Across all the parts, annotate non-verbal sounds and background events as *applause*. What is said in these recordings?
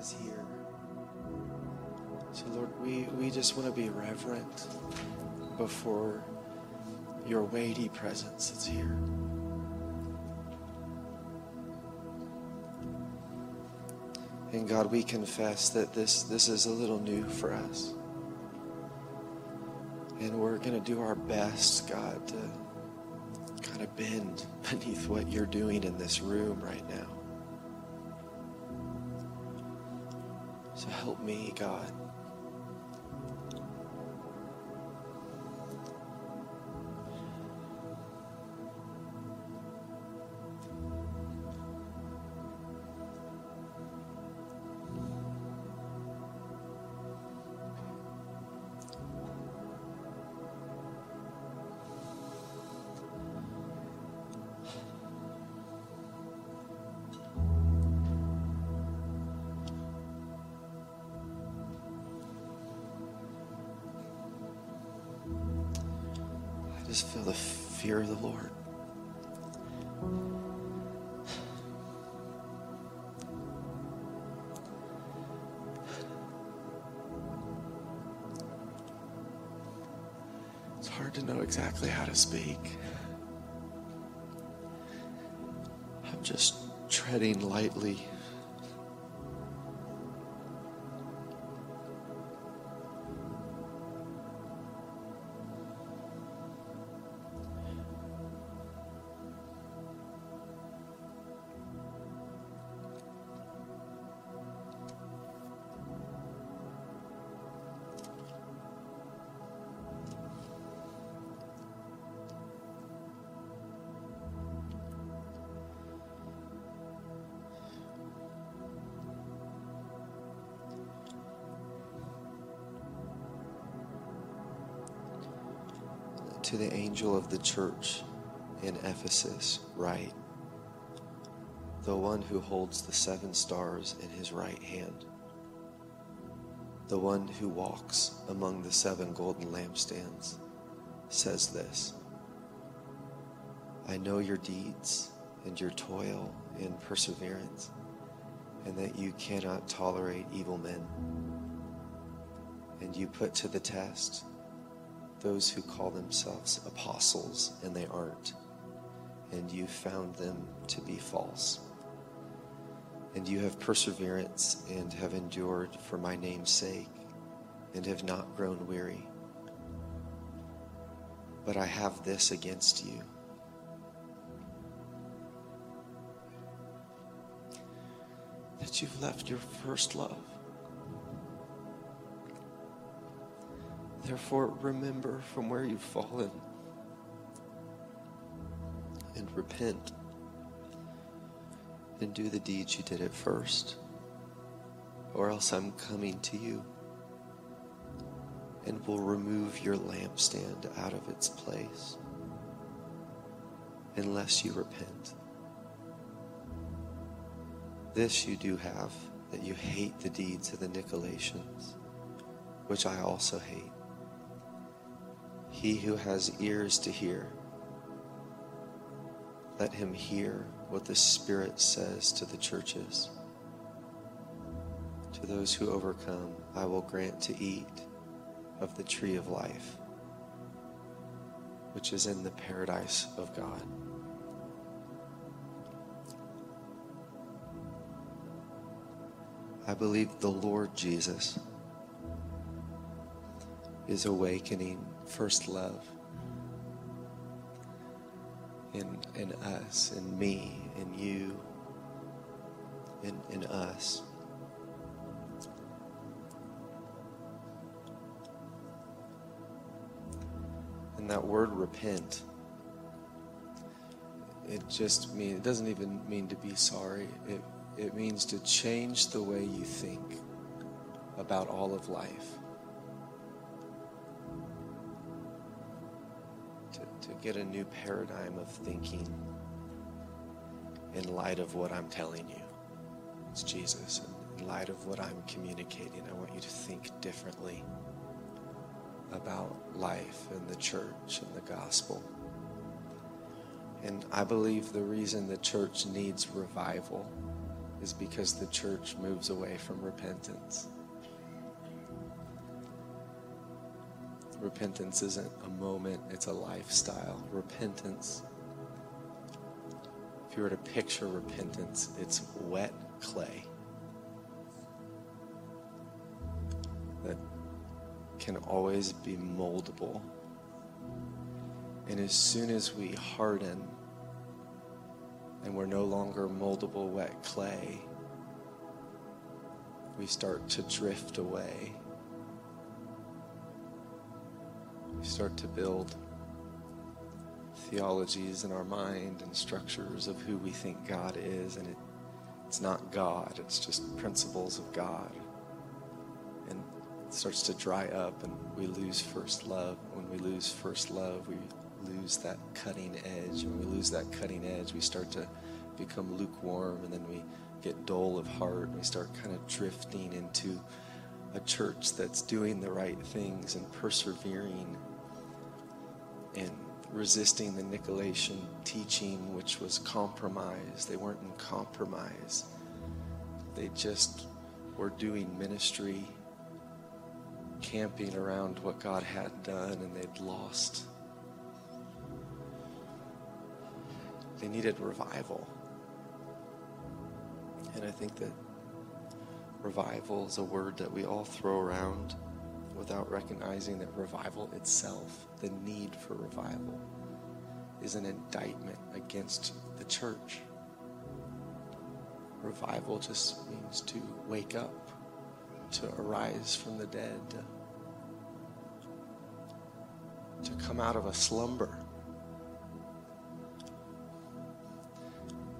is here. So, Lord, we, we just want to be reverent before your weighty presence that's here. And God, we confess that this, this is a little new for us. And we're going to do our best, God, to kind of bend *laughs* beneath what you're doing in this room right now. So help me, God. Exactly how to speak. I'm just treading lightly. The church in Ephesus, write The one who holds the seven stars in his right hand, the one who walks among the seven golden lampstands, says this I know your deeds and your toil and perseverance, and that you cannot tolerate evil men. And you put to the test those who call themselves apostles and they aren't, and you found them to be false. And you have perseverance and have endured for my name's sake, and have not grown weary. But I have this against you. That you've left your first love. Therefore, remember from where you've fallen and repent and do the deeds you did at first, or else I'm coming to you and will remove your lampstand out of its place unless you repent. This you do have, that you hate the deeds of the Nicolaitans, which I also hate. He who has ears to hear, let him hear what the Spirit says to the churches. To those who overcome, I will grant to eat of the tree of life, which is in the paradise of God. I believe the Lord Jesus is awakening first love in, in us, in me, in you, in, in us. And that word repent, it just mean it doesn't even mean to be sorry. It it means to change the way you think about all of life. To, get a new paradigm of thinking in light of what I'm telling you. It's Jesus. In light of what I'm communicating, I want you to think differently about life and the church and the gospel. And I believe the reason the church needs revival is because the church moves away from repentance. Repentance isn't a moment, it's a lifestyle. Repentance, if you were to picture repentance, it's wet clay that can always be moldable. And as soon as we harden and we're no longer moldable wet clay, we start to drift away we start to build theologies in our mind and structures of who we think God is, and it, it's not God, it's just principles of God. And it starts to dry up, and we lose first love. When we lose first love, we lose that cutting edge. And when we lose that cutting edge, we start to become lukewarm, and then we get dull of heart, and we start kind of drifting into a church that's doing the right things and persevering and resisting the Nicolaitan teaching, which was compromise. They weren't in compromise, they just were doing ministry, camping around what God had done, and they'd lost. They needed revival. And I think that revival is a word that we all throw around without recognizing that revival itself, the need for revival, is an indictment against the church. Revival just means to wake up, to arise from the dead, to, come out of a slumber.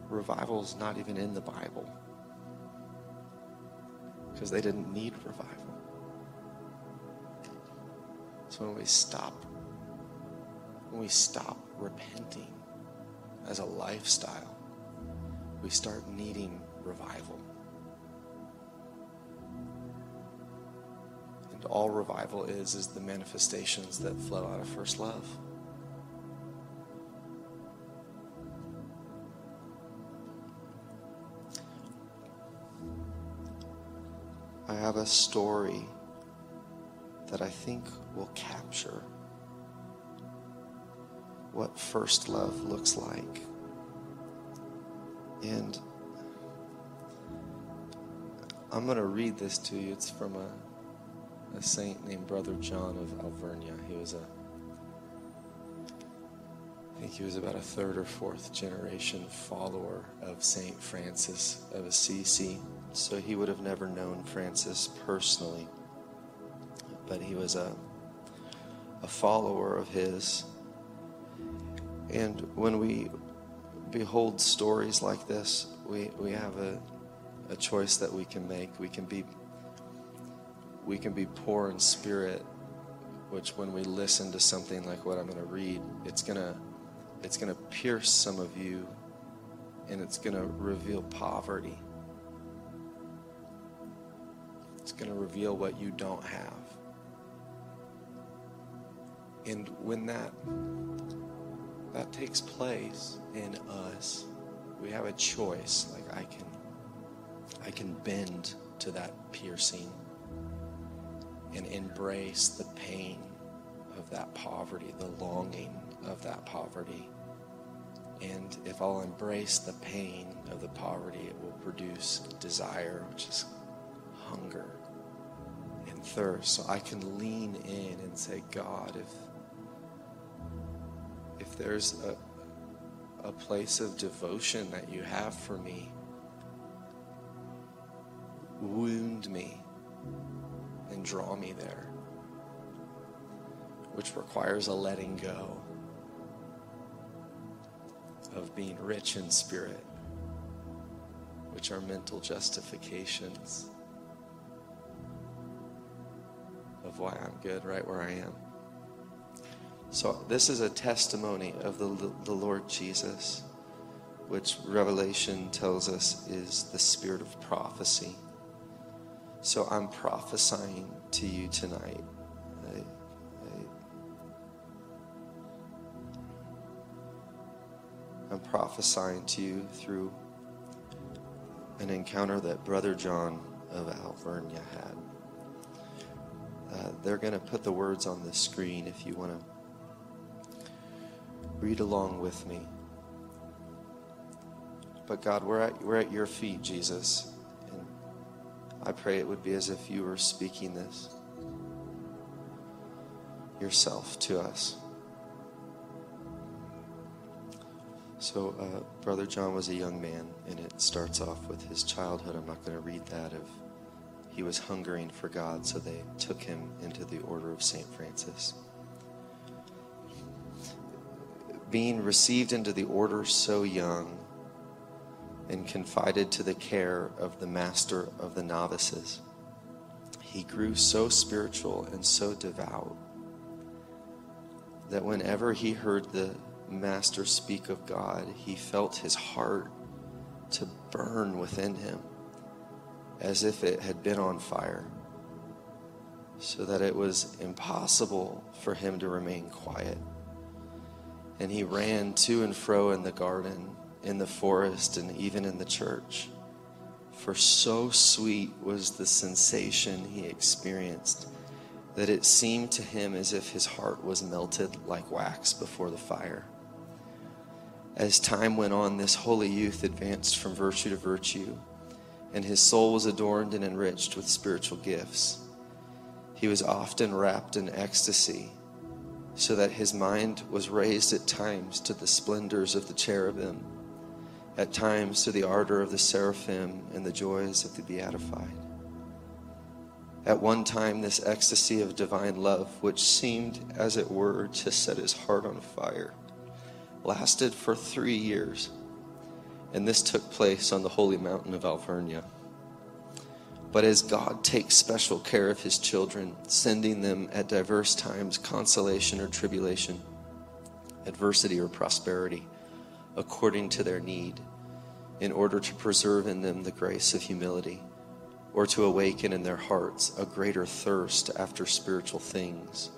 Revival is not even in the Bible because they didn't need revival. When we stop, when we stop repenting as a lifestyle, we start needing revival. And all revival is is the manifestations that flow out of first love. I have a story that I think will capture what first love looks like. And I'm going to read this to you. It's from a, a saint named Brother John of Alvernia. He was a, I think he was about a third or fourth generation follower of Saint Francis of Assisi. So he would have never known Francis personally, but he was a, a follower of his. And when we behold stories like this, we, we have a, a choice that we can make. We can be we can be poor in spirit, which when we listen to something like what I'm going to read, it's gonna it's gonna pierce some of you, and it's gonna reveal poverty. It's gonna reveal what you don't have. And when that that takes place in us, we have a choice. Like I can I can bend to that piercing and embrace the pain of that poverty, the longing of that poverty. And if I'll embrace the pain of the poverty, it will produce desire, which is hunger and thirst. So I can lean in and say, God, if if there's a, a place of devotion that you have for me, wound me and draw me there, which requires a letting go of being rich in spirit, which are mental justifications of why I'm good right where I am. So, this is a testimony of the, the Lord Jesus, which Revelation tells us is the spirit of prophecy. So, I'm prophesying to you tonight. I, I, I'm prophesying to you through an encounter that Brother John of Alvernia had. Uh, they're going to put the words on the screen if you want to read along with me. But God, we're at, we're at your feet, Jesus. And I pray it would be as if you were speaking this yourself to us. So, uh, Brother John was a young man, and it starts off with his childhood. I'm not going to read that. Of he was hungering for God, so they took him into the order of Saint Francis. Being received into the order so young, and confided to the care of the master of the novices, he grew so spiritual and so devout that whenever he heard the master speak of God, he felt his heart to burn within him as if it had been on fire, so that it was impossible for him to remain quiet. And he ran to and fro in the garden, in the forest, and even in the church. For so sweet was the sensation he experienced that it seemed to him as if his heart was melted like wax before the fire. As time went on, this holy youth advanced from virtue to virtue, and his soul was adorned and enriched with spiritual gifts. He was often wrapped in ecstasy, so that his mind was raised at times to the splendors of the cherubim, at times to the ardor of the seraphim and the joys of the beatified. At one time, this ecstasy of divine love, which seemed, as it were, to set his heart on fire, lasted for three years, and this took place on the holy mountain of Alvernia. But as God takes special care of his children, sending them at diverse times consolation or tribulation, adversity or prosperity, according to their need, in order to preserve in them the grace of humility, or to awaken in their hearts a greater thirst after spiritual things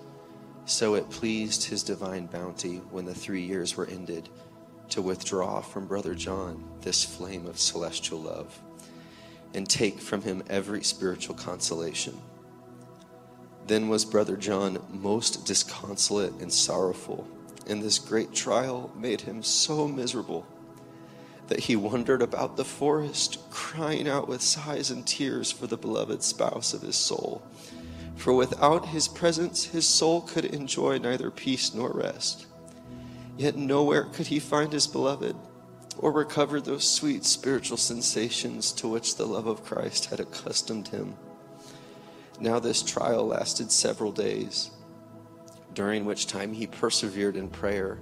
so it pleased his divine bounty when the three years were ended to withdraw from Brother John this flame of celestial love and take from him every spiritual consolation. Then was Brother John most disconsolate and sorrowful, and this great trial made him so miserable that he wandered about the forest, crying out with sighs and tears for the beloved spouse of his soul for without his presence, his soul could enjoy neither peace nor rest. Yet nowhere could he find his beloved or recover those sweet spiritual sensations to which the love of Christ had accustomed him. Now, this trial lasted several days, during which time he persevered in prayer,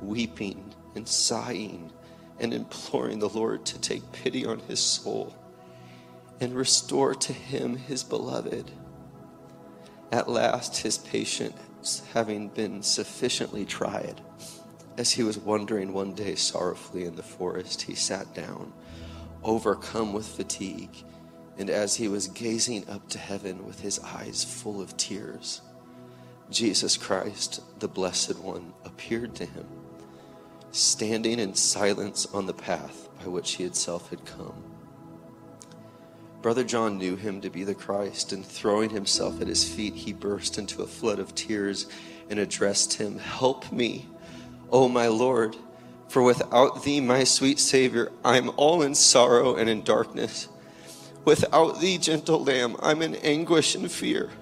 weeping and sighing and imploring the Lord to take pity on his soul and restore to him his beloved at last, his patience having been sufficiently tried, as he was wandering one day sorrowfully in the forest, he sat down, overcome with fatigue, and as he was gazing up to heaven with his eyes full of tears, Jesus Christ, the Blessed One, appeared to him, standing in silence on the path by which he himself had come. Brother John knew him to be the Christ, and throwing himself at his feet, he burst into a flood of tears and addressed him Help me, O my Lord, for without thee, my sweet Savior, I am all in sorrow and in darkness. Without thee, gentle Lamb, I'm in anguish and fear.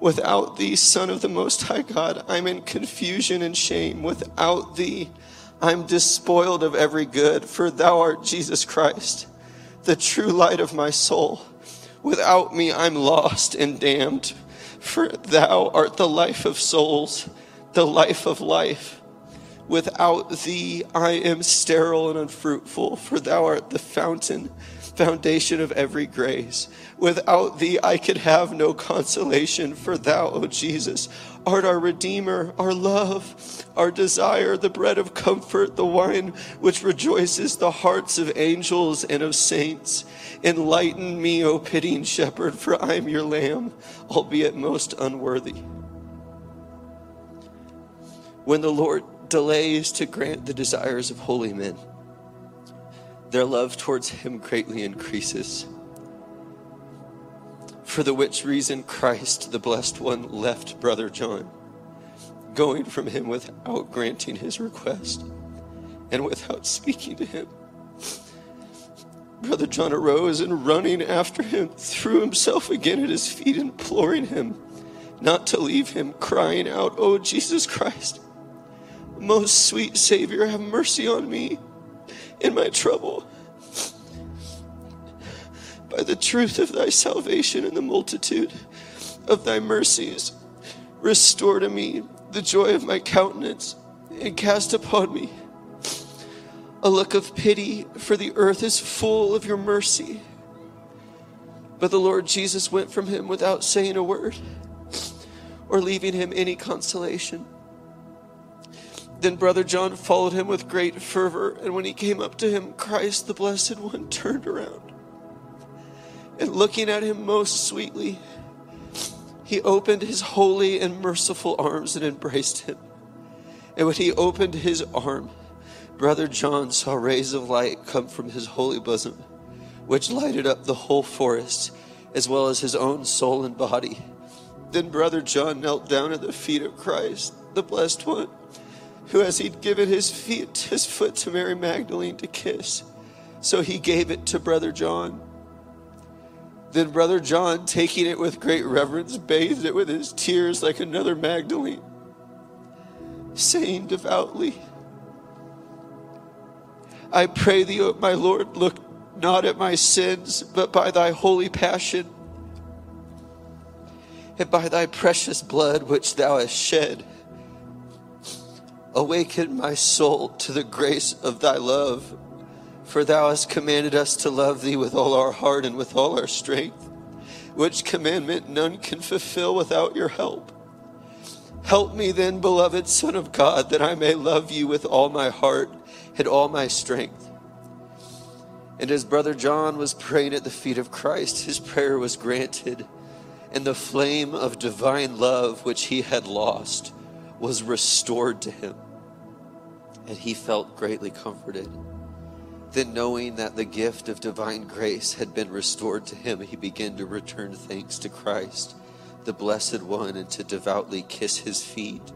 Without thee, Son of the Most High God, I'm in confusion and shame. Without thee, I'm despoiled of every good, for thou art Jesus Christ the true light of my soul. Without me, I'm lost and damned. For thou art the life of souls, the life of life. Without thee, I am sterile and unfruitful, for thou art the fountain, foundation of every grace. Without thee, I could have no consolation, for thou, O Jesus, art our Redeemer, our love, our desire, the bread of comfort, the wine which rejoices the hearts of angels and of saints. Enlighten me, O pitying shepherd, for I am your lamb, albeit most unworthy. When the Lord delays to grant the desires of holy men, their love towards him greatly increases. For the which reason Christ, the Blessed One, left Brother John, going from him without granting his request and without speaking to him. Brother John arose and running after him, threw himself again at his feet, imploring him not to leave him, crying out, Oh, Jesus Christ, most sweet Savior, have mercy on me in my trouble. By the truth of thy salvation and the multitude of thy mercies, restore to me the joy of my countenance and cast upon me a look of pity, for the earth is full of your mercy. But the Lord Jesus went from him without saying a word or leaving him any consolation. Then Brother John followed him with great fervor, and when he came up to him, Christ the Blessed One turned around and looking at him most sweetly, he opened his holy and merciful arms and embraced him. And when he opened his arm, Brother John saw rays of light come from his holy bosom, which lighted up the whole forest, as well as his own soul and body. Then Brother John knelt down at the feet of Christ, the Blessed One, who, as he'd given his feet, his foot to Mary Magdalene to kiss, so he gave it to Brother John. Then Brother John, taking it with great reverence, bathed it with his tears like another Magdalene, saying devoutly, I pray thee, O my Lord, look not at my sins, but by thy holy passion and by thy precious blood which thou hast shed, awaken my soul to the grace of thy love. For thou hast commanded us to love thee with all our heart and with all our strength, which commandment none can fulfill without your help. Help me then, beloved Son of God, that I may love you with all my heart and all my strength. And as Brother John was praying at the feet of Christ, his prayer was granted, and the flame of divine love which he had lost was restored to him. And he felt greatly comforted. Then, knowing that the gift of divine grace had been restored to him, he began to return thanks to Christ, the Blessed One, and to devoutly kiss his feet.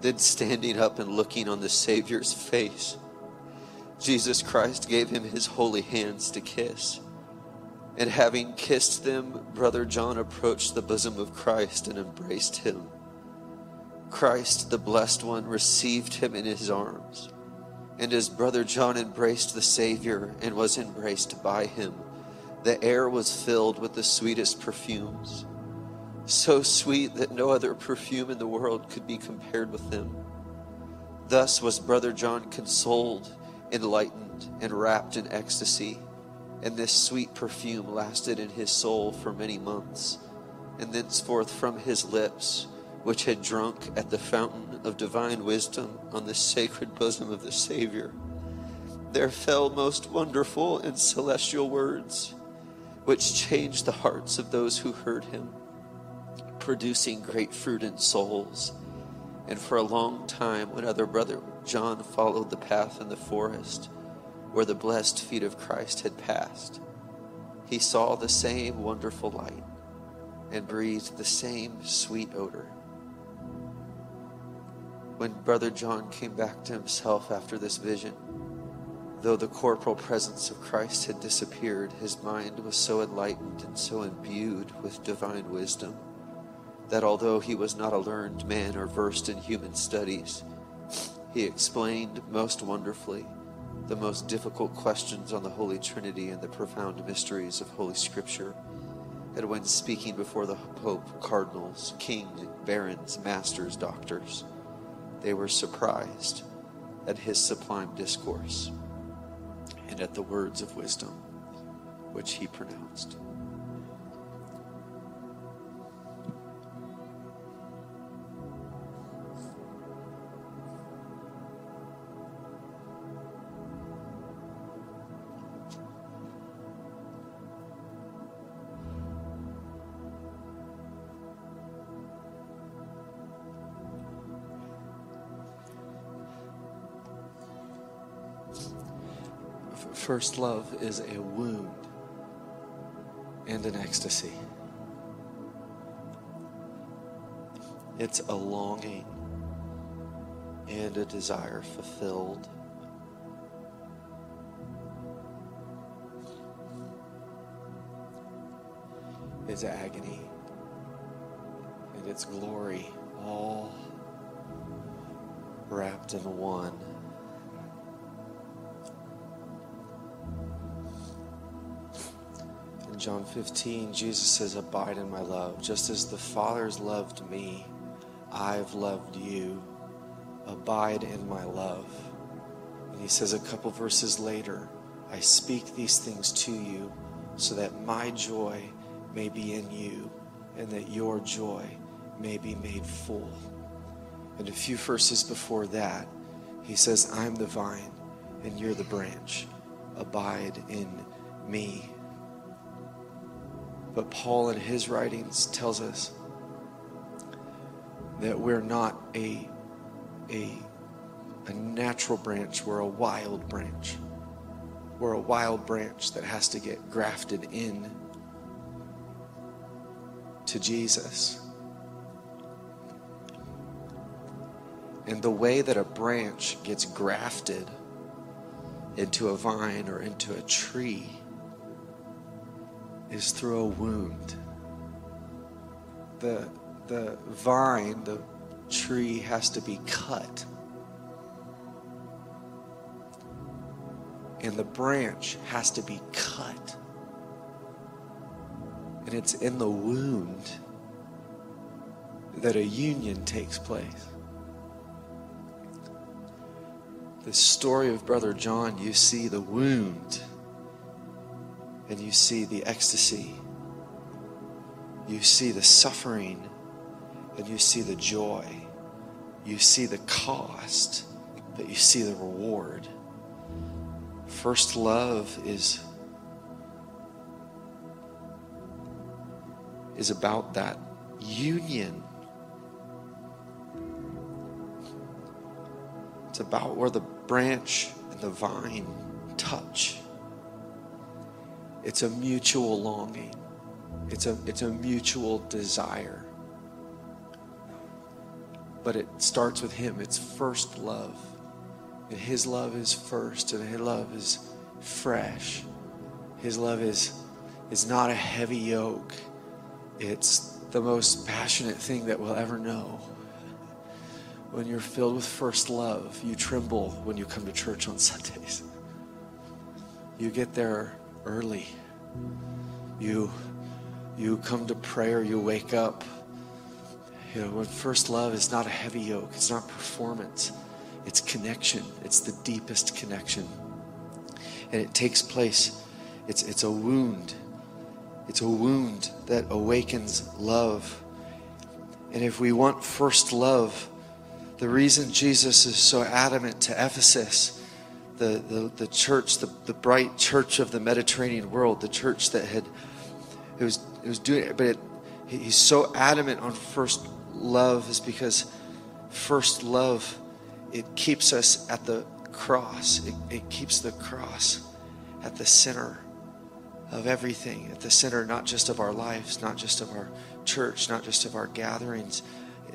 Then, standing up and looking on the Savior's face, Jesus Christ gave him his holy hands to kiss. And having kissed them, Brother John approached the bosom of Christ and embraced him. Christ, the Blessed One, received him in his arms. And as Brother John embraced the Savior and was embraced by him, the air was filled with the sweetest perfumes, so sweet that no other perfume in the world could be compared with them. Thus was Brother John consoled, enlightened, and wrapped in ecstasy, and this sweet perfume lasted in his soul for many months, and thenceforth from his lips which had drunk at the fountain of divine wisdom on the sacred bosom of the Savior, there fell most wonderful and celestial words, which changed the hearts of those who heard him, producing great fruit in souls. And for a long time, when other brother John followed the path in the forest where the blessed feet of Christ had passed, he saw the same wonderful light and breathed the same sweet odor when Brother John came back to himself after this vision, though the corporal presence of Christ had disappeared, his mind was so enlightened and so imbued with divine wisdom that although he was not a learned man or versed in human studies, he explained most wonderfully the most difficult questions on the Holy Trinity and the profound mysteries of Holy Scripture. And when speaking before the Pope, cardinals, kings, barons, masters, doctors, they were surprised at his sublime discourse and at the words of wisdom which he pronounced. First love is a wound and an ecstasy. It's a longing and a desire fulfilled. It's agony and its glory all wrapped in one. John 15, Jesus says, Abide in my love. Just as the Father's loved me, I've loved you. Abide in my love. And he says a couple verses later, I speak these things to you so that my joy may be in you and that your joy may be made full. And a few verses before that, he says, I'm the vine and you're the branch. Abide in me. But Paul, in his writings, tells us that we're not a, a, a natural branch, we're a wild branch. We're a wild branch that has to get grafted in to Jesus. And the way that a branch gets grafted into a vine or into a tree is through a wound. The, the vine, the tree has to be cut. And the branch has to be cut. And it's in the wound that a union takes place. The story of Brother John, you see the wound and you see the ecstasy. You see the suffering and you see the joy. You see the cost, but you see the reward. First love is is about that union. It's about where the branch and the vine touch. It's a mutual longing. It's a, it's a mutual desire. But it starts with Him. It's first love. And His love is first, and His love is fresh. His love is, is not a heavy yoke. It's the most passionate thing that we'll ever know. When you're filled with first love, you tremble when you come to church on *laughs* Sundays. You get there early. You you come to prayer, you wake up. You know, when first love is not a heavy yoke, it's not performance, it's connection. It's the deepest connection. And it takes place, it's it's a wound it's a wound that awakens love. And if we want first love, the reason Jesus is so adamant to Ephesus, the, the, the church, the, the bright church of the Mediterranean world, the church that had, it was, it was doing it, but it, he's so adamant on first love is because first love, it keeps us at the cross. It, it keeps the cross at the center of everything, at the center not just of our lives, not just of our church, not just of our gatherings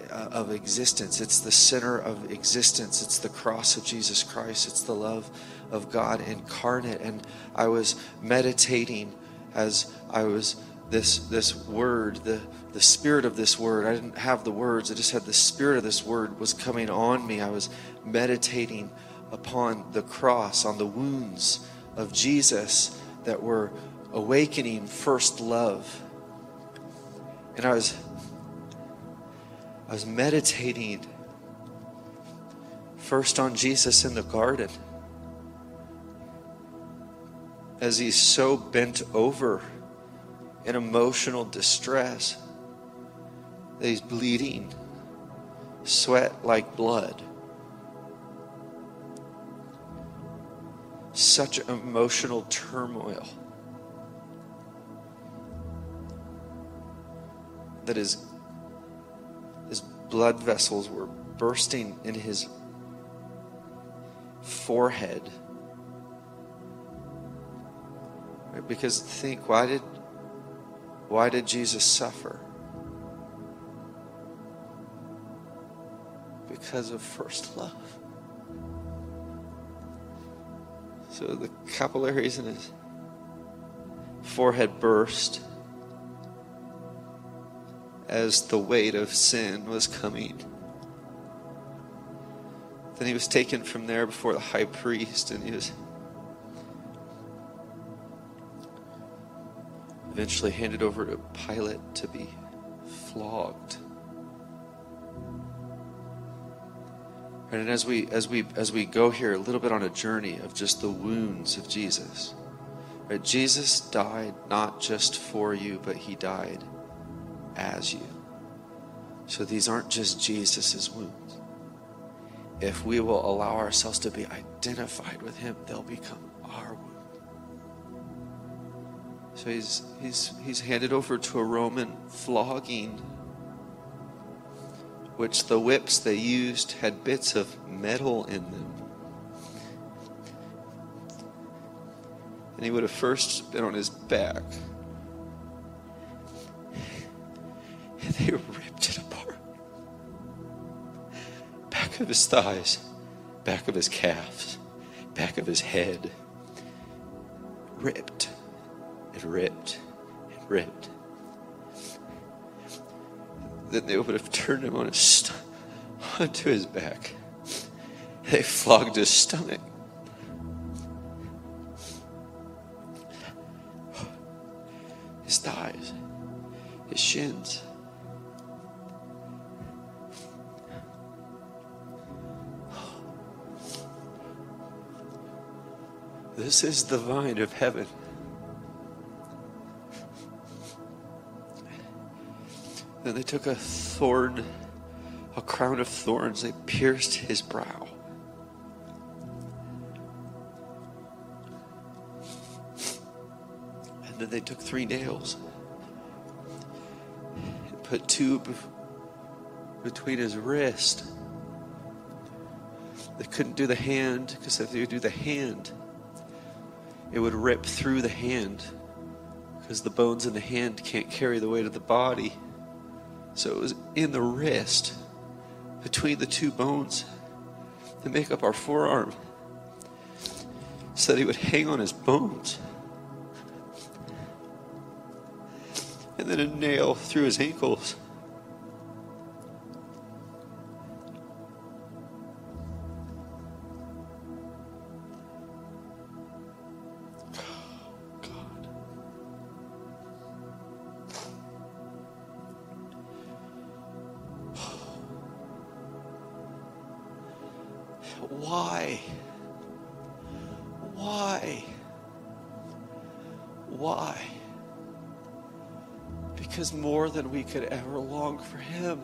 Uh, of existence. It's the center of existence. It's the cross of Jesus Christ. It's the love of God incarnate. And I was meditating as I was this this word, the the spirit of this word. I didn't have the words. I just had the spirit of this word was coming on me. I was meditating upon the cross, on the wounds of Jesus that were awakening first love. And I was I was meditating first on Jesus in the garden as he's so bent over in emotional distress that he's bleeding, sweat like blood. Such emotional turmoil. that his blood vessels were bursting in his forehead Because think, why did why did Jesus suffer? Because of first love. So the capillaries in his forehead burst as the weight of sin was coming. Then he was taken from there before the high priest, and he was eventually handed over to Pilate to be flogged. And as we as we as we go here a little bit on a journey of just the wounds of Jesus. Right? Jesus died not just for you, but he died as you. So these aren't just Jesus's wounds. If we will allow ourselves to be identified with him, they'll become our wounds. So he's he's he's handed over to a Roman flogging which the whips they used had bits of metal in them. And he would have first been on his back. Of his thighs, back of his calves, back of his head. Ripped and ripped and ripped then they would have turned him on his st- onto his back. They flogged his stomach. His thighs, his shins. This is the vine of heaven. Then they took a thorn, a crown of thorns, they pierced his brow. And then they took three nails and put two between his wrist. They couldn't do the hand because if they do the hand, it would rip through the hand because the bones in the hand can't carry the weight of the body. So it was in the wrist, between the two bones that make up our forearm, so that he would hang on his bones. And then a nail through his ankles. For Him,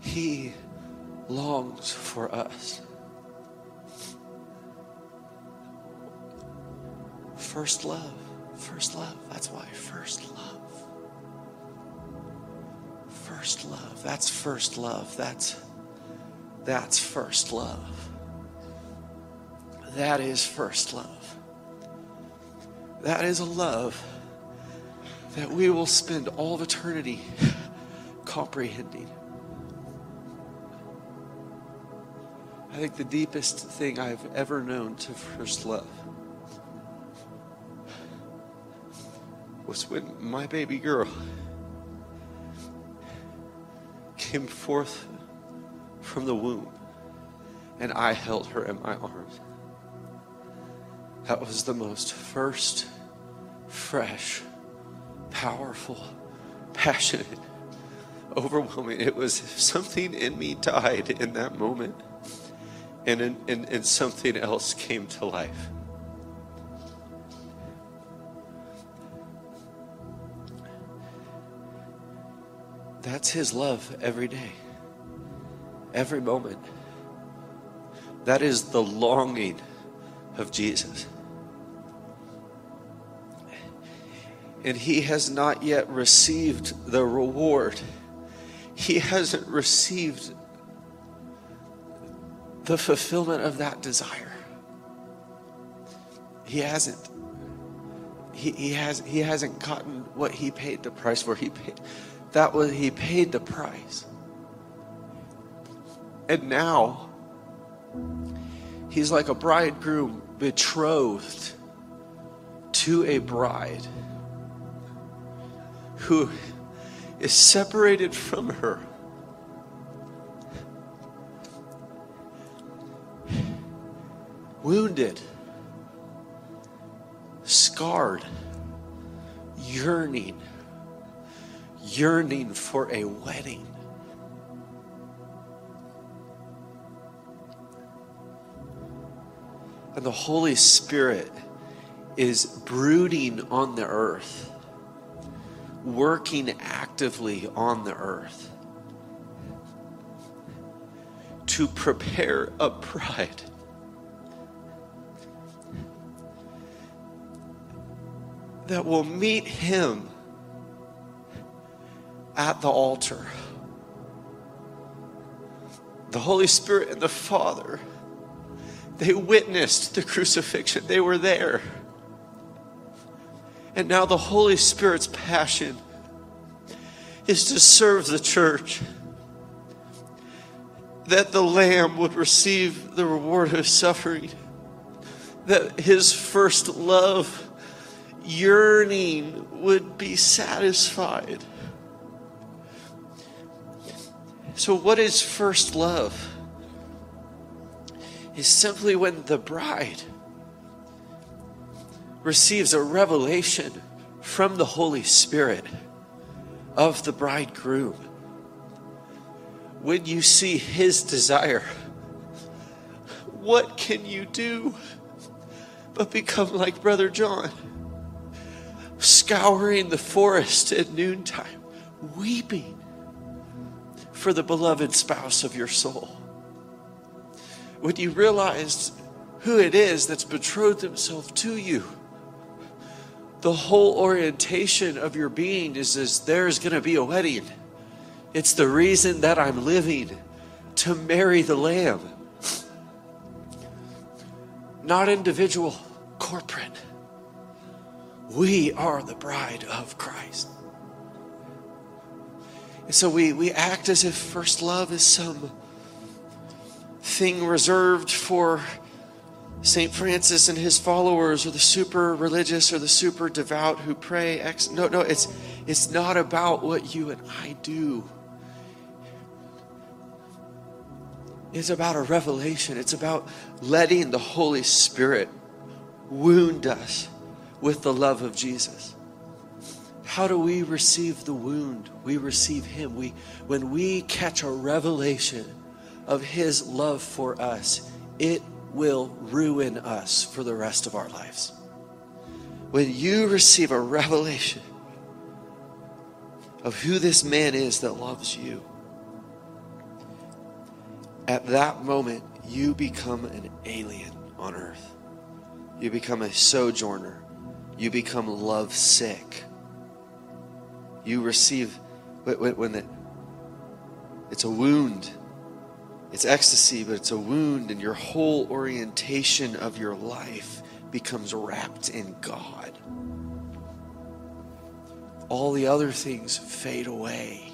He longs for us. First love. First love. That's why. First love. First love. That's first love. That's that's first love. That is first love. That is a love that we will spend all of eternity comprehending. I think the deepest thing I've ever known to first love was when my baby girl came forth from the womb, and I held her in my arms. That was the most first, fresh, powerful, passionate, overwhelming. It was something in me died in that moment, and, and, and something else came to life. That's His love every day every moment. That is the longing of Jesus. And he has not yet received the reward. He hasn't received the fulfillment of that desire. He hasn't. he, he has he hasn't gotten what he paid the price for. He paid that was he paid the price. And now he's like a bridegroom betrothed to a bride who is separated from her. Wounded, scarred, yearning, yearning for a wedding. And the Holy Spirit is brooding on the earth, working actively on the earth to prepare a bride. That will meet him at the altar. The Holy Spirit and the Father they witnessed the crucifixion, they were there. And now the Holy Spirit's passion is to serve the church. That the Lamb would receive the reward of suffering. That his first love, yearning, would be satisfied. So, what is first love? is simply when the bride receives a revelation from the Holy Spirit of the bridegroom. When you see his desire, what can you do but become like Brother John, scouring the forest at noontime, weeping for the beloved spouse of your soul? when you realize who it is that's betrothed himself to you, the whole orientation of your being is, is there's going to be a wedding. It's the reason that I'm living to marry the Lamb. Not individual, corporate. We are the bride of Christ. And so we, we act as if first love is some thing reserved for St. Francis and his followers or the super religious or the super devout who pray. Ex- no, no, it's, it's not about what you and I do. It's about a revelation. It's about letting the Holy Spirit wound us with the love of Jesus. How do we receive the wound? We receive Him. We, when we catch a revelation of His love for us, it will ruin us for the rest of our lives. When you receive a revelation of who this man is that loves you, at that moment, you become an alien on earth. You become a sojourner. You become love sick. You receive, when, when the, it's a wound it's ecstasy, but it's a wound, and your whole orientation of your life becomes wrapped in God. All the other things fade away.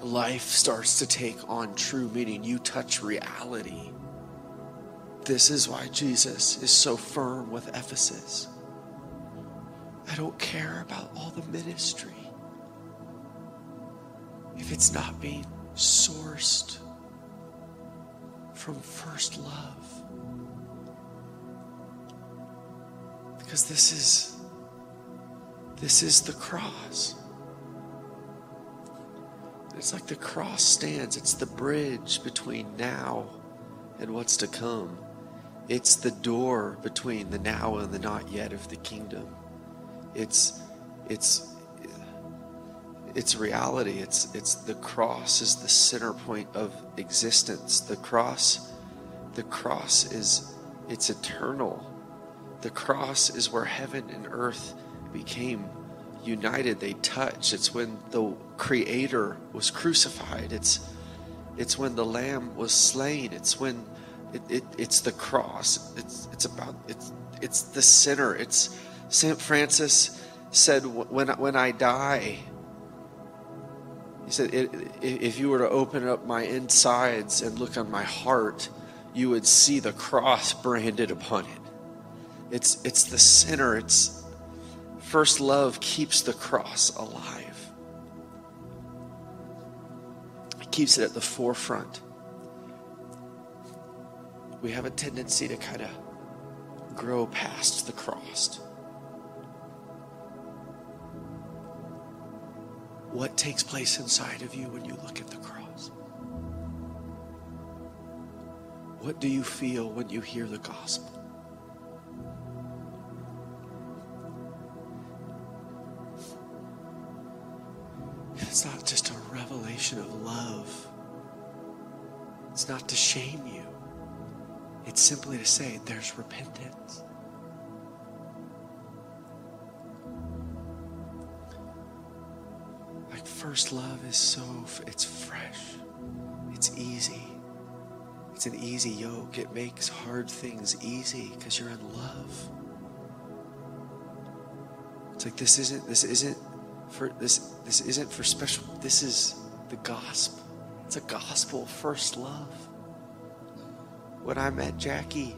Life starts to take on true meaning. You touch reality. This is why Jesus is so firm with Ephesus. I don't care about all the ministry if it's not being sourced from first love. Because this is this is the cross. It's like the cross stands, it's the bridge between now and what's to come. It's the door between the now and the not yet of the kingdom. It's it's it's reality. It's it's the cross is the center point of existence. The cross, the cross is it's eternal. The cross is where heaven and earth became united. They touch. It's when the creator was crucified. It's it's when the lamb was slain. It's when it, it, it's the cross. It's it's about it's it's the center. It's St. Francis said, when, when I die, he said, if you were to open up my insides and look on my heart, you would see the cross branded upon it. It's, it's the sinner. It's first love keeps the cross alive. It keeps it at the forefront. We have a tendency to kind of grow past the cross. What takes place inside of you when you look at the cross? What do you feel when you hear the gospel? It's not just a revelation of love. It's not to shame you. It's simply to say there's repentance. First love is so, it's fresh, it's easy. It's an easy yoke. It makes hard things easy because you're in love. It's like this isn't this isn't for this this isn't for special this is the gospel. It's a gospel first love when I met Jackie,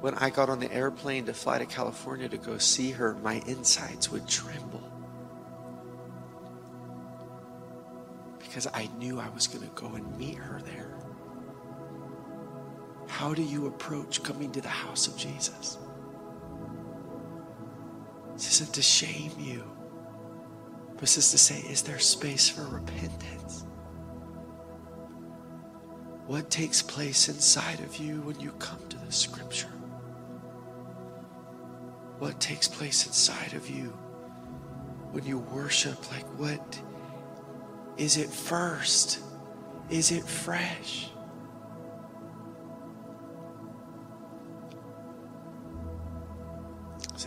when I got on the airplane to fly to California to go see her, my insides would tremble. Because I knew I was going to go and meet her there. How do you approach coming to the house of Jesus? This isn't to shame you, but this is to say, is there space for repentance? what takes place inside of you when you come to the scripture. What takes place inside of you when you worship? Like, what is it first? Is it fresh?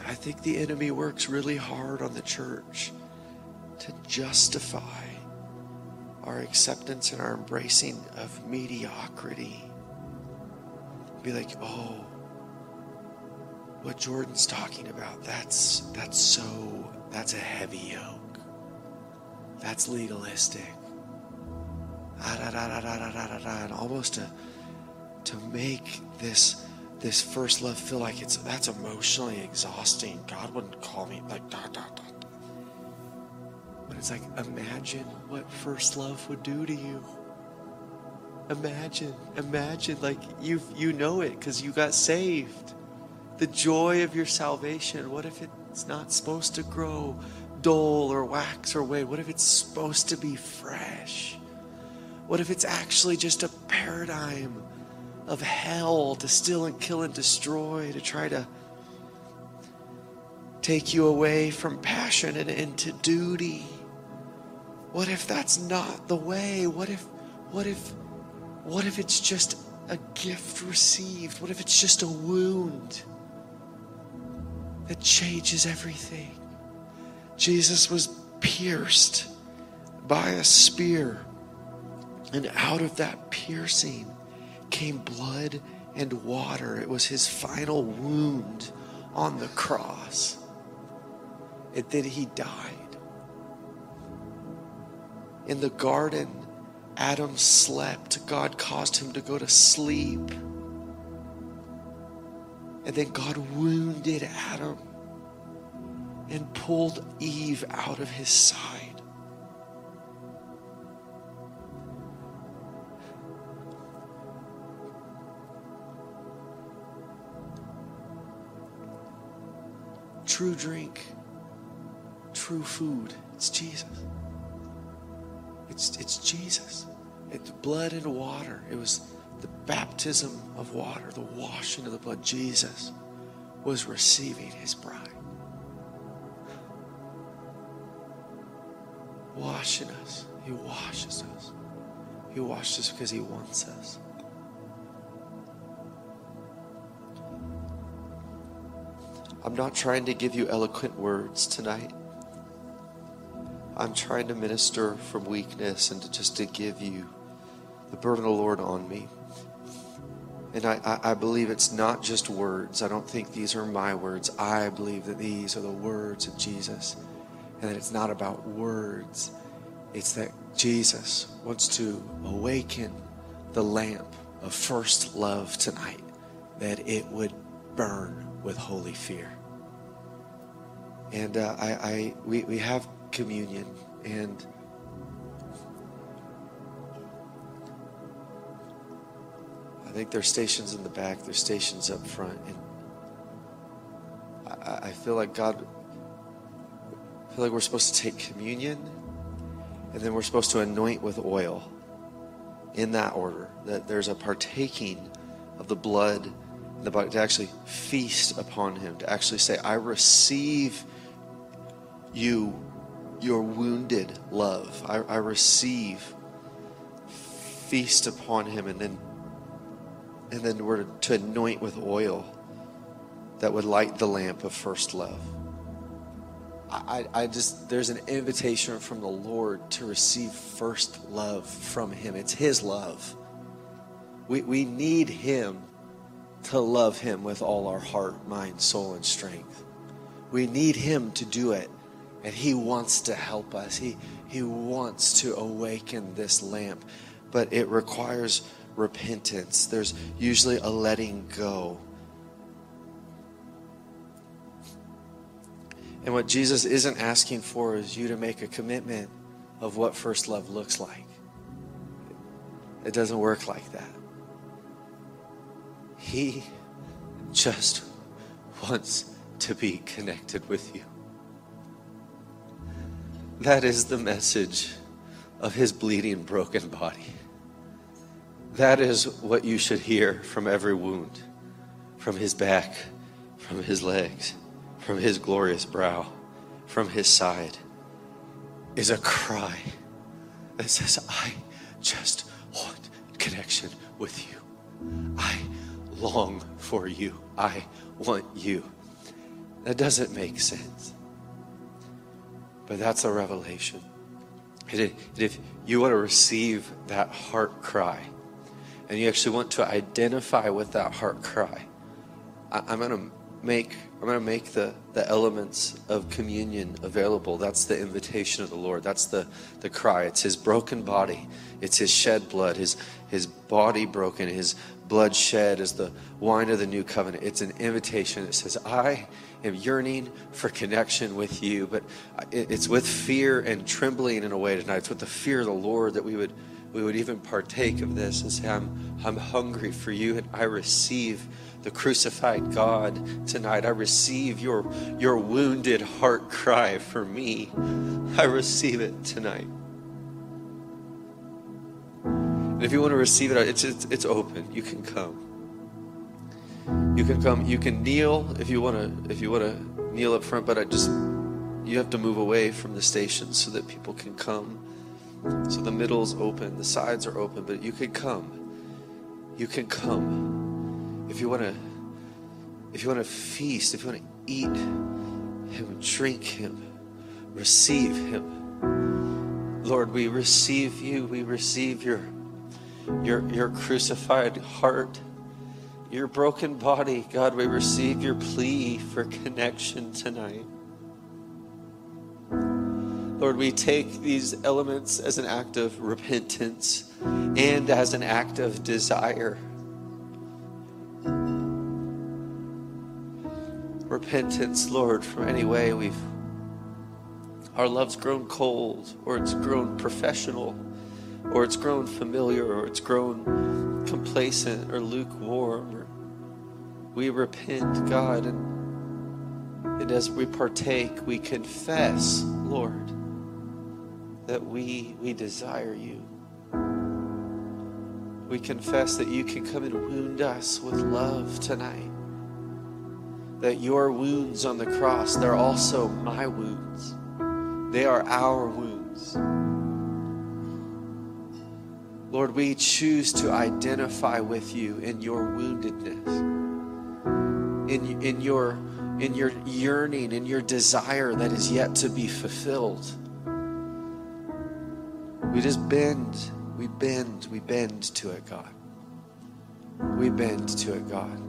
I think the enemy works really hard on the church to justify our acceptance and our embracing of mediocrity. Be like, oh, what Jordan's talking about, that's that's so that's a heavy yoke. That's legalistic. And almost to to make this this first love feel like it's that's emotionally exhausting. God wouldn't call me like da da da But it's like, imagine what first love would do to you. Imagine, imagine, like you you know it because you got saved. The joy of your salvation. What if it's not supposed to grow dull or wax or wane? What if it's supposed to be fresh? What if it's actually just a paradigm of hell to steal and kill and destroy, to try to take you away from passion and into duty? What if that's not the way? What if, what if, what if it's just a gift received? What if it's just a wound that changes everything? Jesus was pierced by a spear, and out of that piercing came blood and water. It was his final wound on the cross. And then he died. In the garden, Adam slept. God caused him to go to sleep. And then God wounded Adam and pulled Eve out of his side. True drink, true food, it's Jesus. It's, it's Jesus. It's blood and water. It was the baptism of water, the washing of the blood. Jesus was receiving his bride. Washing us. He washes us. He washes us because he wants us. I'm not trying to give you eloquent words tonight. I'm trying to minister from weakness and to just to give you the burden of the Lord on me. And I, I, I believe it's not just words. I don't think these are my words. I believe that these are the words of Jesus. And that it's not about words, it's that Jesus wants to awaken the lamp of first love tonight, that it would burn with holy fear. And uh, I, I, we, we have communion, and I think there's stations in the back, there's stations up front, and I, I feel like God, feel like we're supposed to take communion, and then we're supposed to anoint with oil, in that order. That there's a partaking of the blood the body to actually feast upon Him, to actually say, "I receive you, your wounded love. I, I receive." Feast upon Him, and then and then we're to anoint with oil that would light the lamp of first love. I, I just, there's an invitation from the Lord to receive first love from Him. It's His love. We, we need Him to love Him with all our heart, mind, soul, and strength. We need Him to do it. And He wants to help us. He, he wants to awaken this lamp. But it requires repentance. There's usually a letting go. And what Jesus isn't asking for is you to make a commitment of what first love looks like. It doesn't work like that. He just wants to be connected with you. That is the message of his bleeding, broken body. That is what you should hear from every wound, from his back, from his legs, from his glorious brow, from his side, is a cry that says, I just want connection with you. I long for you. I want you. That doesn't make sense. But that's a revelation. And if you want to receive that heart cry, and you actually want to identify with that heart cry, I, am going to make I'm going to make the, the elements of communion available. That's the invitation of the Lord. That's the, the cry. It's his broken body. It's his shed blood, his, his body broken, his blood shed is the wine of the new covenant. It's an invitation that says, I am yearning for connection with you. But it's with fear and trembling in a way tonight. It's with the fear of the Lord that we would we would even partake of this and say, I'm, I'm hungry for you and I receive the crucified God tonight. I receive your, your wounded heart cry for me. I receive it tonight. And if you want to receive it, it's, it's, it's open. You can come. You can come. You can kneel if you want to. If you want to kneel up front, but I just you have to move away from the station so that people can come. So the middle's open, the sides are open, but you can come. You can come. If you want to if you want to feast, if you want to eat him, drink him, receive him. Lord, we receive you. We receive your your your crucified heart, your broken body. God, we receive your plea for connection tonight. Lord, we take these elements as an act of repentance and as an act of desire. Repentance, Lord, from any way we've our love's grown cold, or it's grown professional, or it's grown familiar, or it's grown complacent or lukewarm. We repent, God, and, and as we partake, we confess, Lord that we, we desire you. We confess that you can come and wound us with love tonight that your wounds on the cross, they're also my wounds. They are our wounds. Lord, we choose to identify with you in your woundedness, in, in, your, in your yearning, in your desire that is yet to be fulfilled. We just bend, we bend, we bend to it, God. We bend to it, God.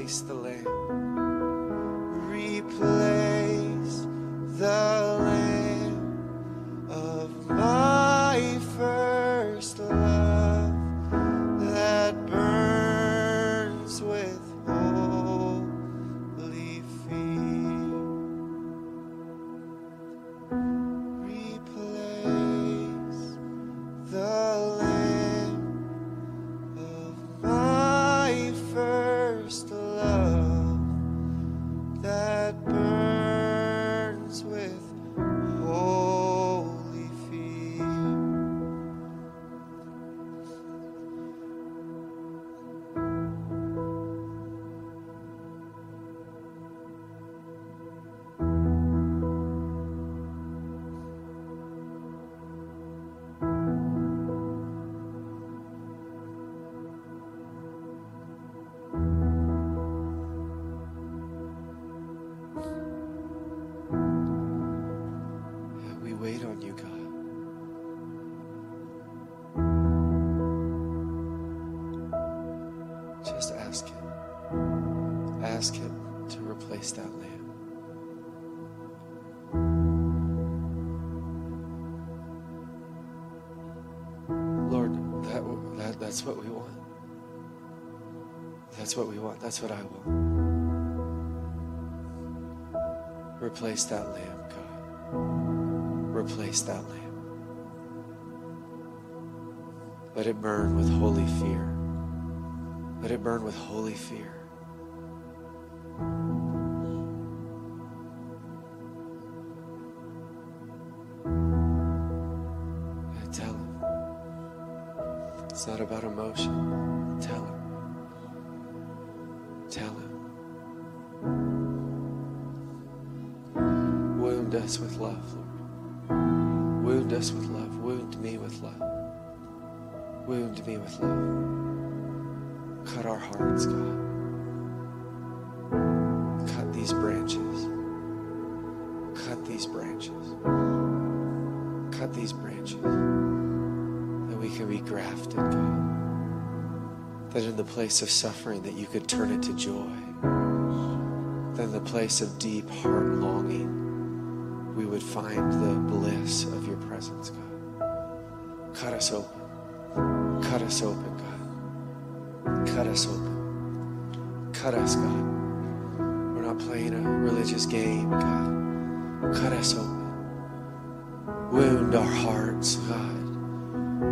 place the Lamb. That's what we want. That's what we want. That's what I want. Replace that lamb, God. Replace that lamb. Let it burn with holy fear. Let it burn with holy fear. About emotion. Tell him. Tell him. Wound us with love, Lord. Wound us with love. Wound me with love. Wound me with love. Cut our hearts, God. Cut these branches. Cut these branches. Cut these branches. We can be grafted, God. That in the place of suffering that you could turn it to joy. That in the place of deep heart longing, we would find the bliss of your presence, God. Cut us open. Cut us open, God. Cut us open. Cut us, God. We're not playing a religious game, God. Cut us open. Wound our hearts, God.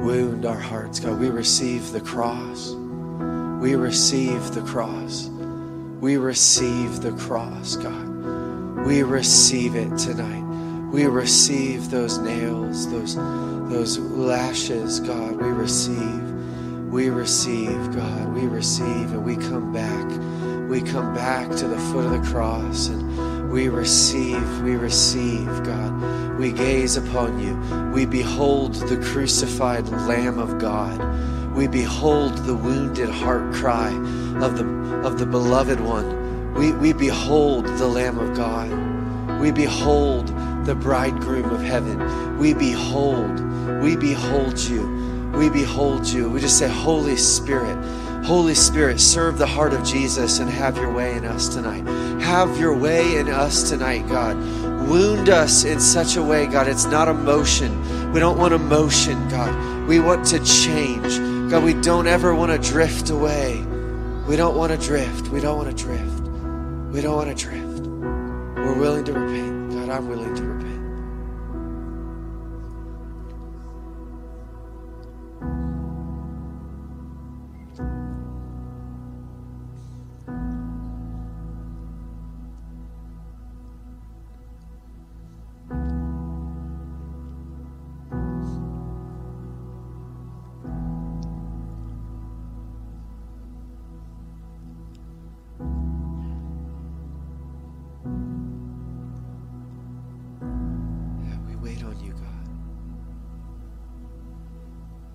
Wound our hearts, God. We receive the cross. We receive the cross. We receive the cross, God. We receive it tonight. We receive those nails, those those lashes, God. We receive. We receive, God. We receive and we come back. We come back to the foot of the cross and we receive, we receive, God. We gaze upon you. We behold the crucified Lamb of God. We behold the wounded heart cry of the of the beloved one. We, we behold the Lamb of God. We behold the bridegroom of heaven. We behold, we behold you. We behold you. We just say, Holy Spirit, Holy Spirit, serve the heart of Jesus and have your way in us tonight. Have your way in us tonight, God. Wound us in such a way, God. It's not emotion. We don't want emotion, God. We want to change. God, we don't ever want to drift away. We don't want to drift. We don't want to drift. We don't want to drift. We're willing to repent. God, I'm willing to repent.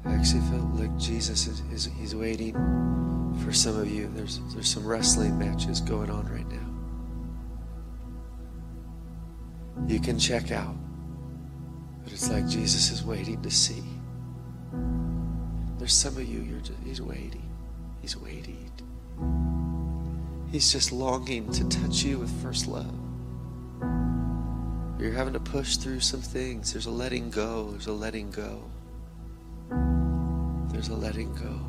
I actually felt like Jesus is, is he's waiting for some of you. There's there's some wrestling matches going on right now. You can check out, but it's like Jesus is waiting to see. There's some of you, you're just, he's waiting. He's waiting. He's just longing to touch you with first love. You're having to push through some things. There's a letting go. There's a letting go. There's a letting go.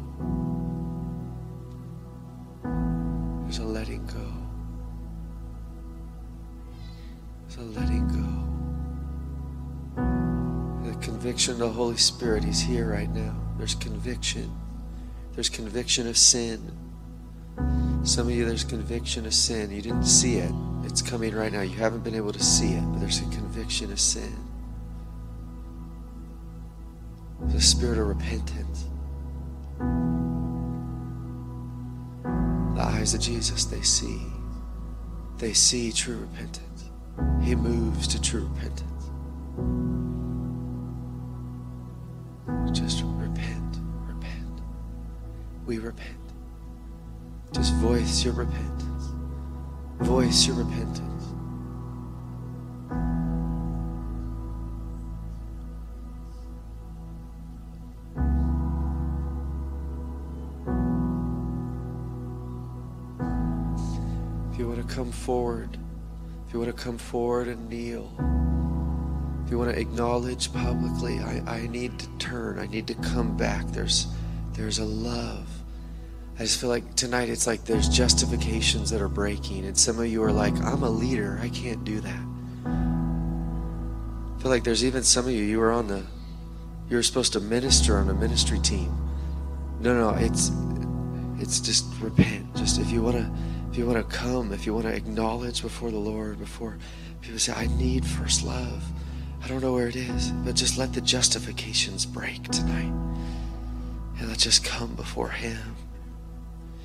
There's a letting go. There's a letting go. The conviction of the Holy Spirit, He's here right now. There's conviction. There's conviction of sin. Some of you, there's conviction of sin. You didn't see it. It's coming right now. You haven't been able to see it, but there's a conviction of sin. The spirit of repentance. The eyes of Jesus, they see. They see true repentance. He moves to true repentance. Just repent, repent. We repent. Just voice your repentance. Voice your repentance. Forward, if you want to come forward and kneel, if you want to acknowledge publicly, I, I need to turn, I need to come back. There's there's a love. I just feel like tonight it's like there's justifications that are breaking, and some of you are like, I'm a leader, I can't do that. I feel like there's even some of you, you were on the, you were supposed to minister on a ministry team. No, no, it's, it's just repent. Just if you want to, if you want to come, if you want to acknowledge before the Lord, before people say, I need first love. I don't know where it is, but just let the justifications break tonight. And let's just come before Him.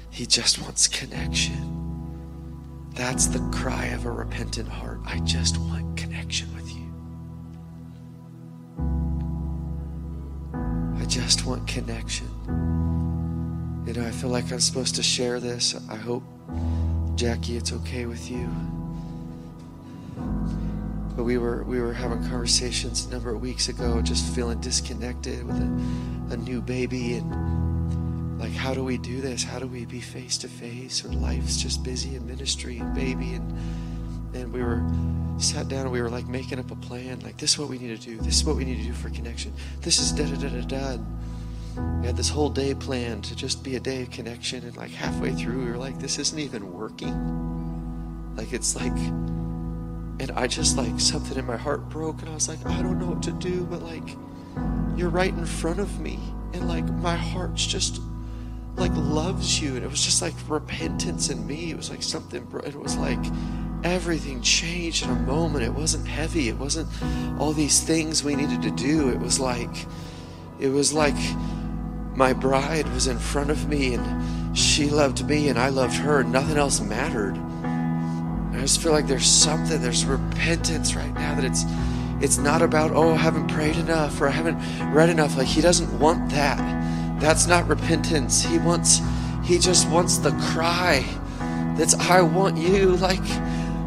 He just wants connection. That's the cry of a repentant heart. I just want connection with you. I just want connection. You know, I feel like I'm supposed to share this. I hope, Jackie, it's okay with you. But we were we were having conversations a number of weeks ago, just feeling disconnected with a, a new baby and like how do we do this? How do we be face to face? Or life's just busy and ministry and baby and and we were sat down and we were like making up a plan, like this is what we need to do, this is what we need to do for connection. This is da da da da da. We had this whole day planned to just be a day of connection, and like halfway through, we were like, this isn't even working. Like it's like and I just like something in my heart broke, and I was like, I don't know what to do, but like, you're right in front of me, and like my heart's just like loves you, and it was just like repentance in me. It was like something. It was like everything changed in a moment. It wasn't heavy. It wasn't all these things we needed to do. It was like, it was like my bride was in front of me, and she loved me, and I loved her, nothing else mattered. I just feel like there's something, there's repentance right now that it's it's not about, oh, I haven't prayed enough or I haven't read enough. Like he doesn't want that. That's not repentance. He wants he just wants the cry that's I want you, like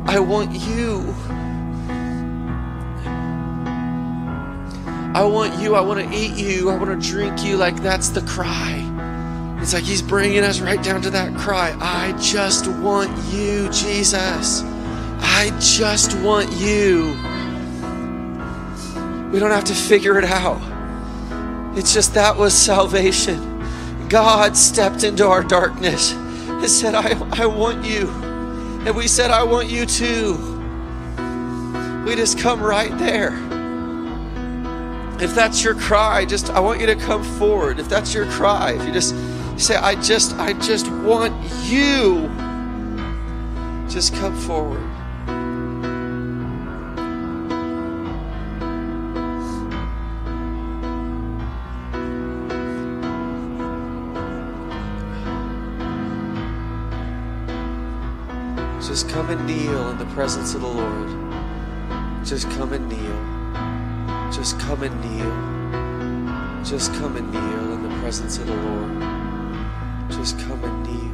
I want you. I want you. I want to eat you. I want to drink you. Like that's the cry. It's like he's bringing us right down to that cry. I just want you, Jesus. I just want you. We don't have to figure it out. It's just that was salvation. God stepped into our darkness and said, I, I want you. And we said, I want you too. We just come right there. If that's your cry, just I want you to come forward. If that's your cry, if you just say, I just, I just want you. Just come forward. Just come and kneel in the presence of the Lord. Just come and kneel. Just come and kneel. Just come and kneel in the presence of the Lord. Just come and kneel.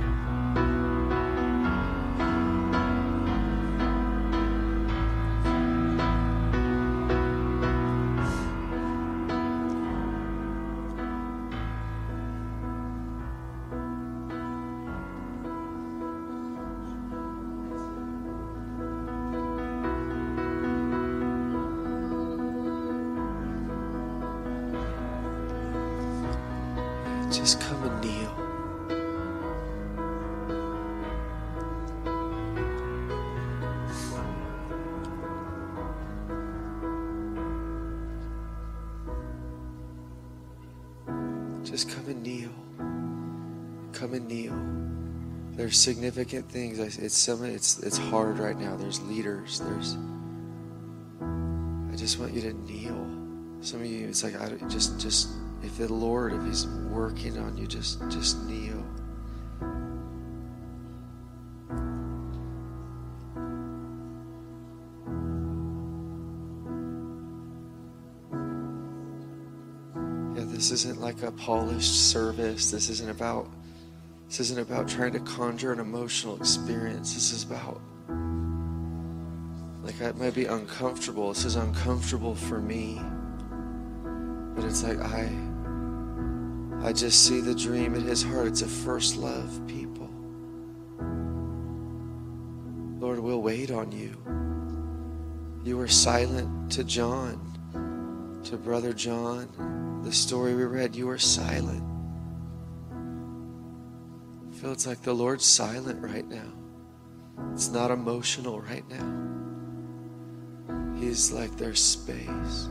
Significant things. It's some. It's it's hard right now. There's leaders. There's. I just want you to kneel. Some of you, it's like I just just if the Lord, if He's working on you, just just kneel. Yeah, this isn't like a polished service. This isn't about this isn't about trying to conjure an emotional experience. This is about like it might be uncomfortable. This is uncomfortable for me. But it's like I I just see the dream in his heart. It's a first love, people. Lord, we'll wait on you. You were silent to John, to Brother John. The story we read, you were silent. It's like the Lord's silent right now. It's not emotional right now. He's like, there's space.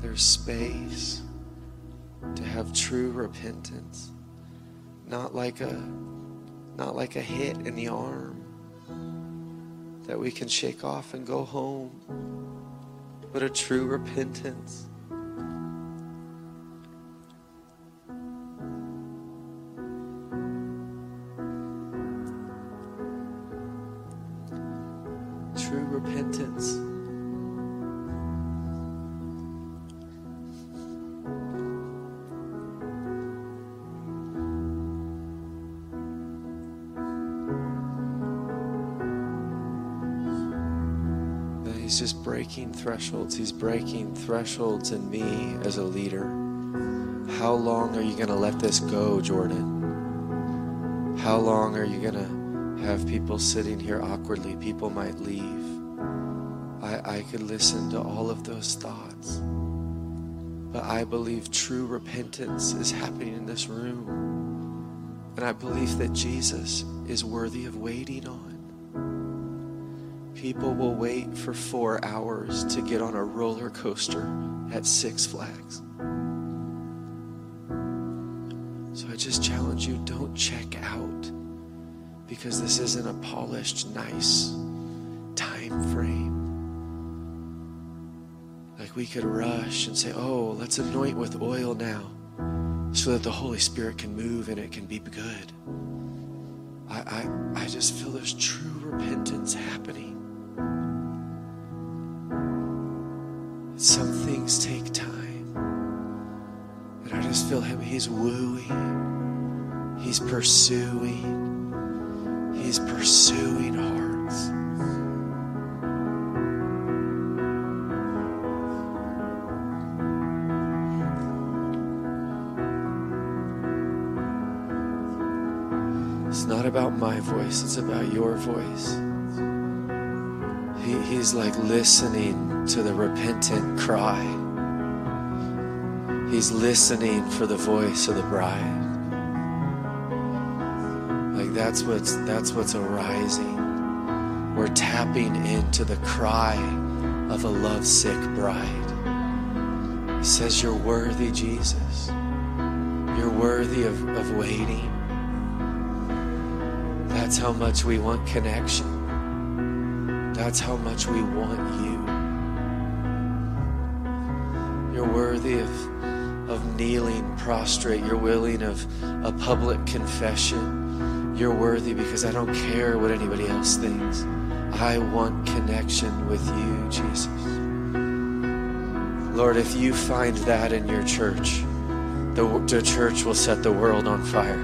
There's space to have true repentance. not like a not like a hit in the arm that we can shake off and go home, but a true repentance. Thresholds. He's breaking thresholds in me as a leader. How long are you going to let this go, Jordan? How long are you going to have people sitting here awkwardly? People might leave. I, I could listen to all of those thoughts. But I believe true repentance is happening in this room. And I believe that Jesus is worthy of waiting on people will wait for four hours to get on a roller coaster at Six Flags. So I just challenge you don't check out because this isn't a polished, nice time frame. Like we could rush and say, oh, let's anoint with oil now so that the Holy Spirit can move and it can be good. I, I, I just feel there's true repentance happening. He's wooing, he's pursuing, he's pursuing hearts. It's not about my voice, it's about your voice. He, he's like listening to the repentant cry. He's listening for the voice of the bride. Like that's what's that's what's arising. We're tapping into the cry of a lovesick bride. He says, You're worthy, Jesus. You're worthy of, of waiting. That's how much we want connection. That's how much we want you. You're worthy of, of kneeling prostrate. You're willing of a public confession. You're worthy because I don't care what anybody else thinks. I want connection with you, Jesus. Lord, if you find that in your church, the, the church will set the world on fire.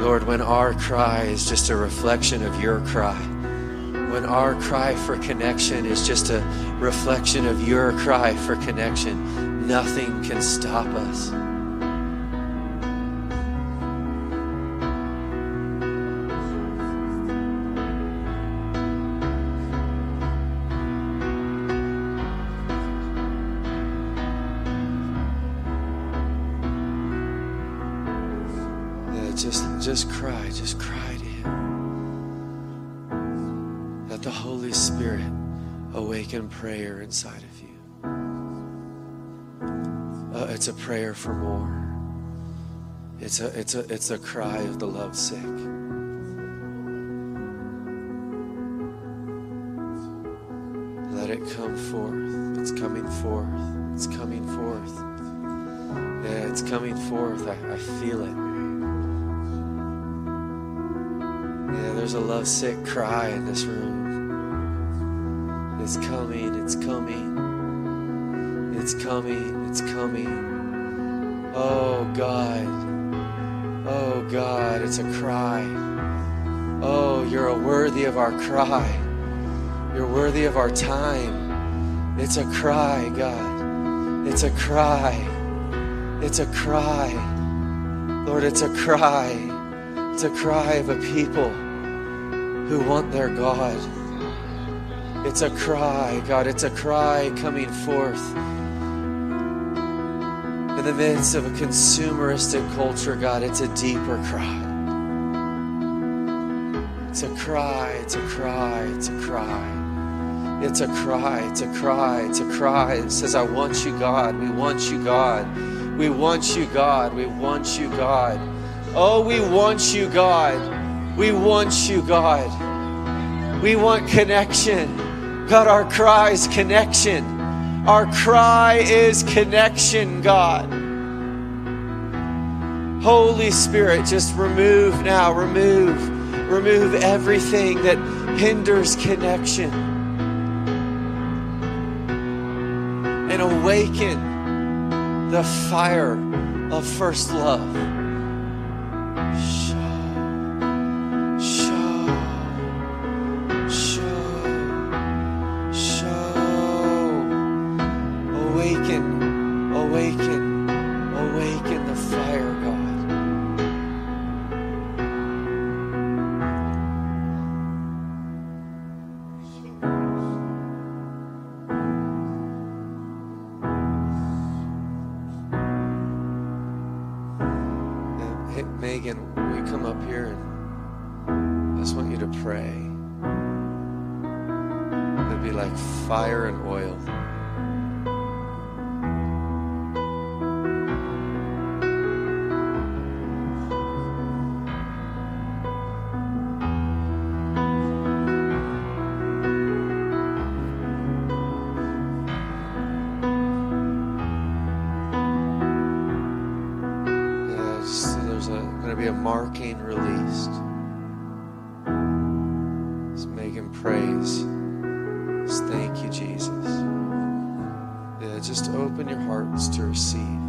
Lord, when our cry is just a reflection of your cry, when our cry for connection is just a reflection of your cry for connection, nothing can stop us. Just just cry, just cry to him. Let the Holy Spirit awaken prayer inside of you. It's a prayer for more. It's a it's a it's a cry of the lovesick. Let it come forth. It's coming forth. It's coming forth. Yeah, it's coming forth. I, I feel it. Yeah, there's a lovesick cry in this room. It's coming, it's coming. It's coming, it's coming. Oh God. Oh God, it's a cry. Oh, you're worthy of our cry. You're worthy of our time. It's a cry, God. It's a cry. It's a cry. Lord, it's a cry. It's a cry of a people who want their God. It's a cry, God. It's a cry coming forth in the midst of a consumeristic culture, God. It's a deeper cry. It's a cry, it's a cry, it's a cry. It's a cry, it's a cry, it's a cry. It says, I want you, God. We want you, God. We want you, God. We want you, God. Oh, we want you, God. We want you, God. We want connection. God, our cry is connection. Our cry is connection, God. Holy Spirit, just remove now, remove, remove everything that hinders connection. And awaken the fire of first love. Open your hearts to receive.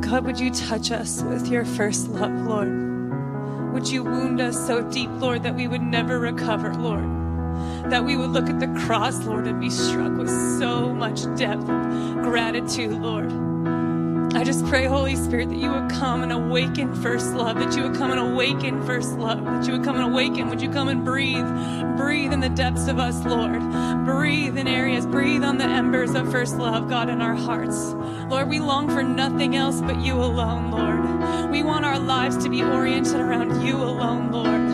God, would you touch us with your first love, Lord? Would you wound us so deep, Lord, that we would never recover, Lord? That we would look at the cross, Lord, and be struck with so much depth of gratitude, Lord. I just pray, Holy Spirit, that you would come and awaken first love, that you would come and awaken first love, that you would come and awaken. Would you come and breathe? Breathe in the depths of us, Lord. Breathe in areas, breathe on the embers of first love, God, in our hearts. Lord, we long for nothing else but you alone, Lord. We want our lives to be oriented around you alone, Lord.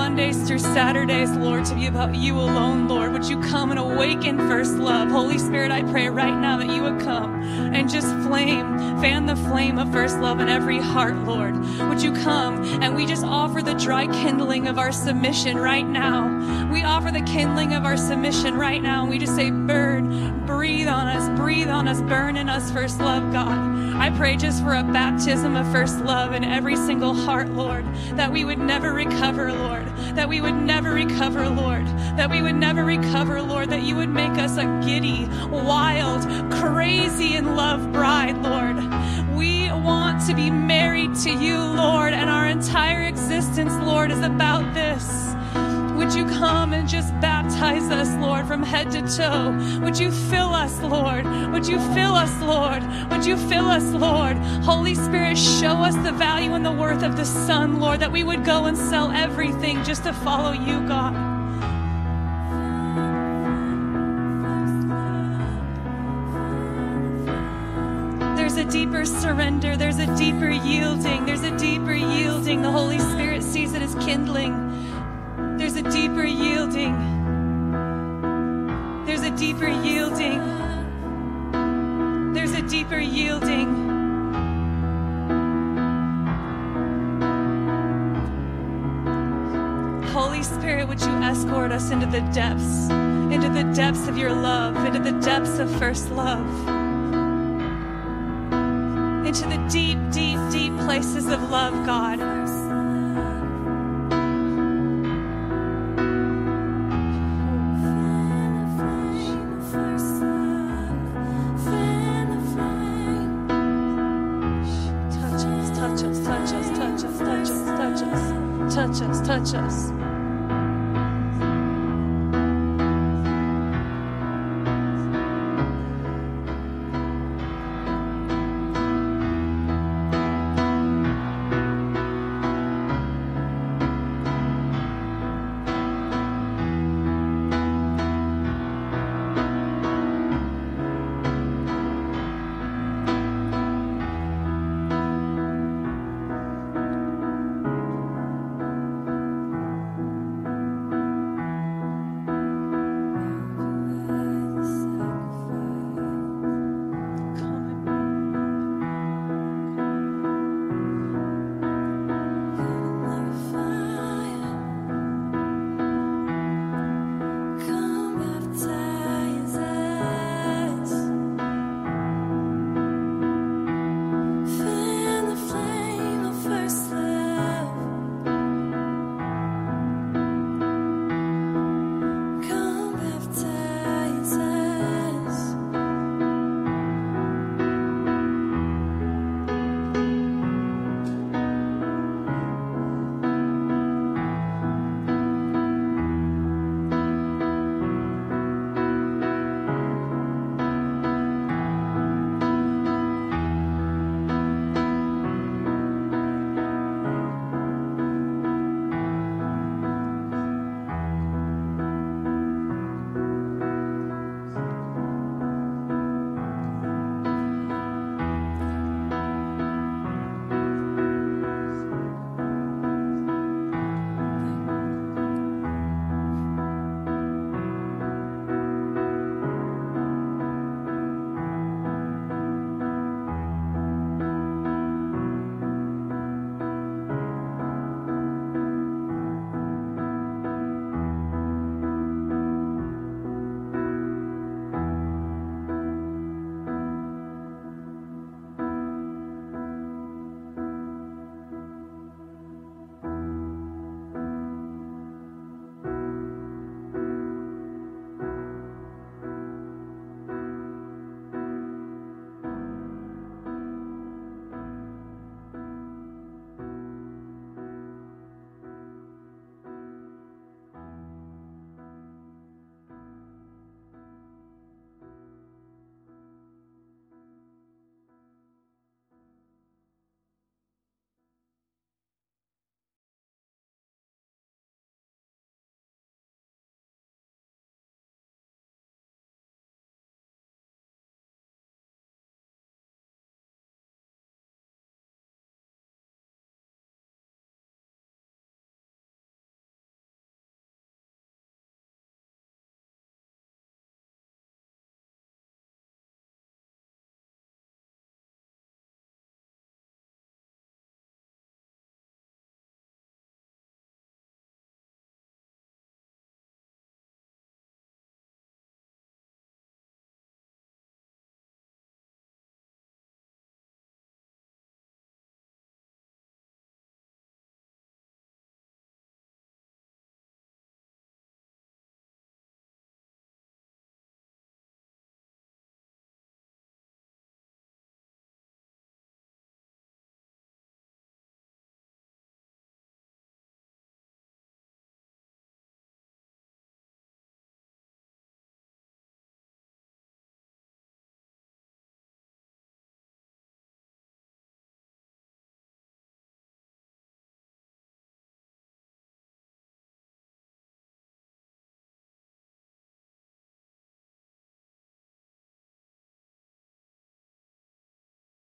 Mondays through Saturdays, Lord, to be about you alone, Lord. Would you come and awaken first love? Holy Spirit, I pray right now that you would come and just flame, fan the flame of first love in every heart, Lord. Would you come and we just offer the dry kindling of our submission right now? We offer the kindling of our submission right now. And we just say, burn, breathe on us, breathe on us, burn in us first love, God. I pray just for a baptism of first love in every single heart, Lord, that we would never recover, Lord, that we would never recover, Lord, that we would never recover, Lord, that you would make us a giddy, wild, crazy in love bride, Lord. We want to be married to you, Lord, and our entire existence, Lord, is about this. Would you come and just baptize us, Lord, from head to toe? Would you fill us, Lord? Would you fill us, Lord? Would you fill us, Lord? Holy Spirit, show us the value and the worth of the Son, Lord, that we would go and sell everything just to follow you, God. There's a deeper surrender. There's a deeper yielding. There's a deeper yielding. The Holy Spirit sees it as kindling. Deeper yielding. There's a deeper yielding. There's a deeper yielding. Holy Spirit, would you escort us into the depths, into the depths of your love, into the depths of first love, into the deep, deep, deep places of love, God.